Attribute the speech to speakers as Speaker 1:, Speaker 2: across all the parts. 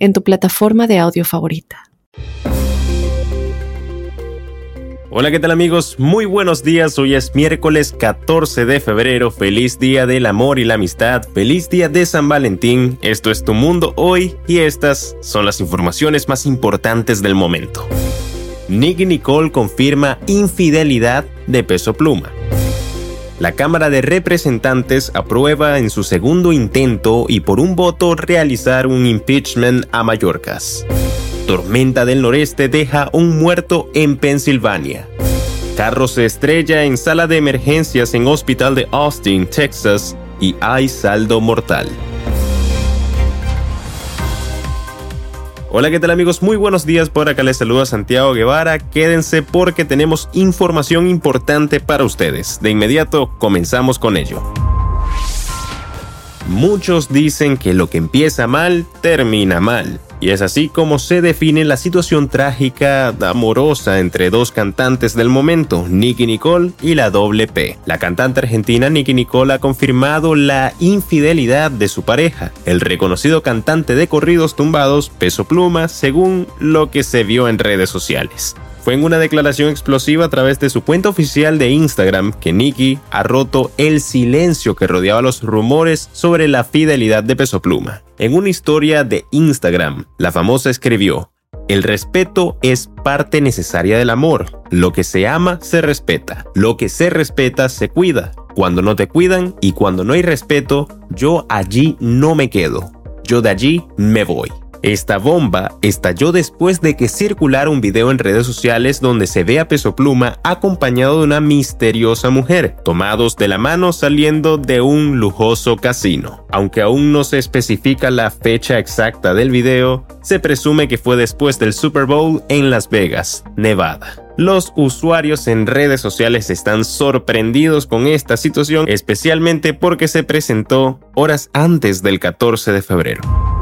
Speaker 1: en tu plataforma de audio favorita.
Speaker 2: Hola, ¿qué tal amigos? Muy buenos días. Hoy es miércoles 14 de febrero. Feliz día del amor y la amistad. Feliz día de San Valentín. Esto es Tu Mundo hoy y estas son las informaciones más importantes del momento. Nicky Nicole confirma infidelidad de peso pluma. La Cámara de Representantes aprueba en su segundo intento y por un voto realizar un impeachment a Mallorcas. Tormenta del noreste deja un muerto en Pensilvania. Carro se estrella en sala de emergencias en hospital de Austin, Texas, y hay saldo mortal. Hola, ¿qué tal amigos? Muy buenos días, por acá les saluda Santiago Guevara. Quédense porque tenemos información importante para ustedes. De inmediato comenzamos con ello. Muchos dicen que lo que empieza mal, termina mal. Y es así como se define la situación trágica amorosa entre dos cantantes del momento, Nicky Nicole y la doble P. La cantante argentina Nicky Nicole ha confirmado la infidelidad de su pareja, el reconocido cantante de corridos tumbados Peso Pluma, según lo que se vio en redes sociales. Fue en una declaración explosiva a través de su cuenta oficial de Instagram que Nicky ha roto el silencio que rodeaba los rumores sobre la fidelidad de Peso Pluma. En una historia de Instagram, la famosa escribió, el respeto es parte necesaria del amor. Lo que se ama se respeta. Lo que se respeta se cuida. Cuando no te cuidan y cuando no hay respeto, yo allí no me quedo. Yo de allí me voy. Esta bomba estalló después de que circulara un video en redes sociales donde se ve a Peso Pluma acompañado de una misteriosa mujer, tomados de la mano saliendo de un lujoso casino. Aunque aún no se especifica la fecha exacta del video, se presume que fue después del Super Bowl en Las Vegas, Nevada. Los usuarios en redes sociales están sorprendidos con esta situación, especialmente porque se presentó horas antes del 14 de febrero.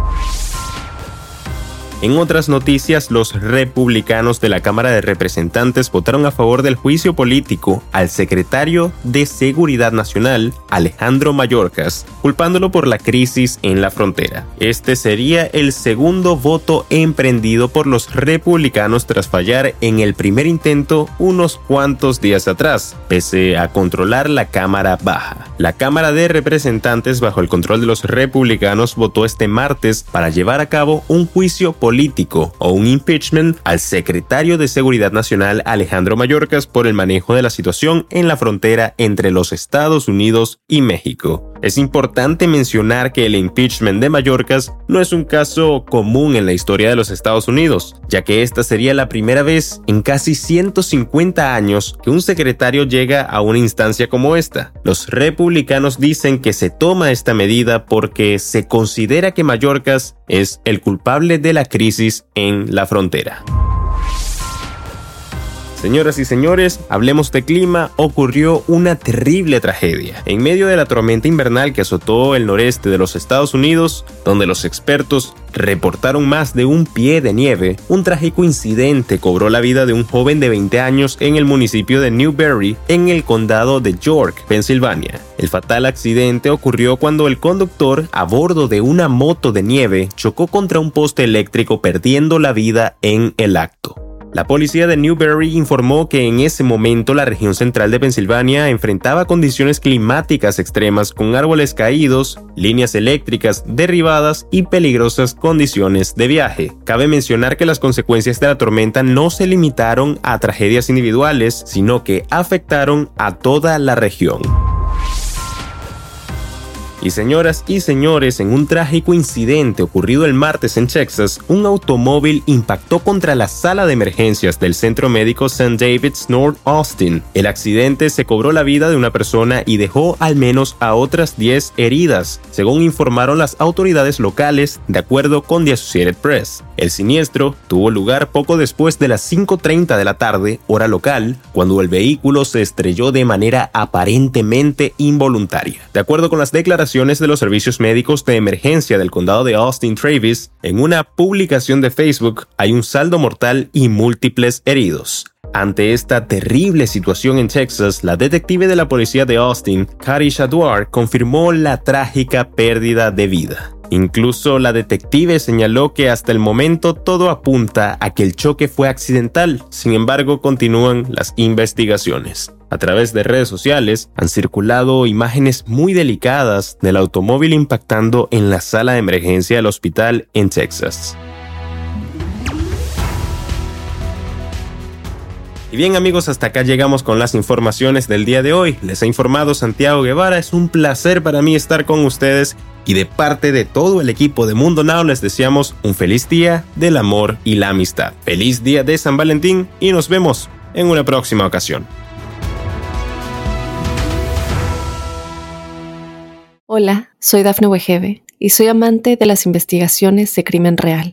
Speaker 2: En otras noticias, los republicanos de la Cámara de Representantes votaron a favor del juicio político al secretario de Seguridad Nacional, Alejandro Mayorkas, culpándolo por la crisis en la frontera. Este sería el segundo voto emprendido por los republicanos tras fallar en el primer intento unos cuantos días atrás, pese a controlar la Cámara Baja. La Cámara de Representantes, bajo el control de los republicanos, votó este martes para llevar a cabo un juicio político o un impeachment al secretario de Seguridad Nacional Alejandro Mayorkas por el manejo de la situación en la frontera entre los Estados Unidos y México. Es importante mencionar que el impeachment de Mayorkas no es un caso común en la historia de los Estados Unidos, ya que esta sería la primera vez en casi 150 años que un secretario llega a una instancia como esta. Los republicanos dicen que se toma esta medida porque se considera que Mayorkas es el culpable de la crisis en la frontera. Señoras y señores, hablemos de clima, ocurrió una terrible tragedia. En medio de la tormenta invernal que azotó el noreste de los Estados Unidos, donde los expertos reportaron más de un pie de nieve, un trágico incidente cobró la vida de un joven de 20 años en el municipio de Newberry, en el condado de York, Pensilvania. El fatal accidente ocurrió cuando el conductor, a bordo de una moto de nieve, chocó contra un poste eléctrico perdiendo la vida en el acto. La policía de Newberry informó que en ese momento la región central de Pensilvania enfrentaba condiciones climáticas extremas con árboles caídos, líneas eléctricas derribadas y peligrosas condiciones de viaje. Cabe mencionar que las consecuencias de la tormenta no se limitaron a tragedias individuales, sino que afectaron a toda la región. Y señoras y señores, en un trágico incidente ocurrido el martes en Texas, un automóvil impactó contra la sala de emergencias del Centro Médico St. David's North Austin. El accidente se cobró la vida de una persona y dejó al menos a otras 10 heridas, según informaron las autoridades locales, de acuerdo con The Associated Press. El siniestro tuvo lugar poco después de las 5.30 de la tarde, hora local, cuando el vehículo se estrelló de manera aparentemente involuntaria. De acuerdo con las declaraciones de los servicios médicos de emergencia del condado de Austin Travis, en una publicación de Facebook hay un saldo mortal y múltiples heridos. Ante esta terrible situación en Texas, la detective de la policía de Austin, Kari Shadwar, confirmó la trágica pérdida de vida. Incluso la detective señaló que hasta el momento todo apunta a que el choque fue accidental, sin embargo continúan las investigaciones. A través de redes sociales han circulado imágenes muy delicadas del automóvil impactando en la sala de emergencia del hospital en Texas. Y bien amigos, hasta acá llegamos con las informaciones del día de hoy. Les ha informado Santiago Guevara, es un placer para mí estar con ustedes y de parte de todo el equipo de Mundo Now les deseamos un feliz día del amor y la amistad. Feliz día de San Valentín y nos vemos en una próxima ocasión.
Speaker 1: Hola, soy Dafne Wegebe y soy amante de las investigaciones de crimen real.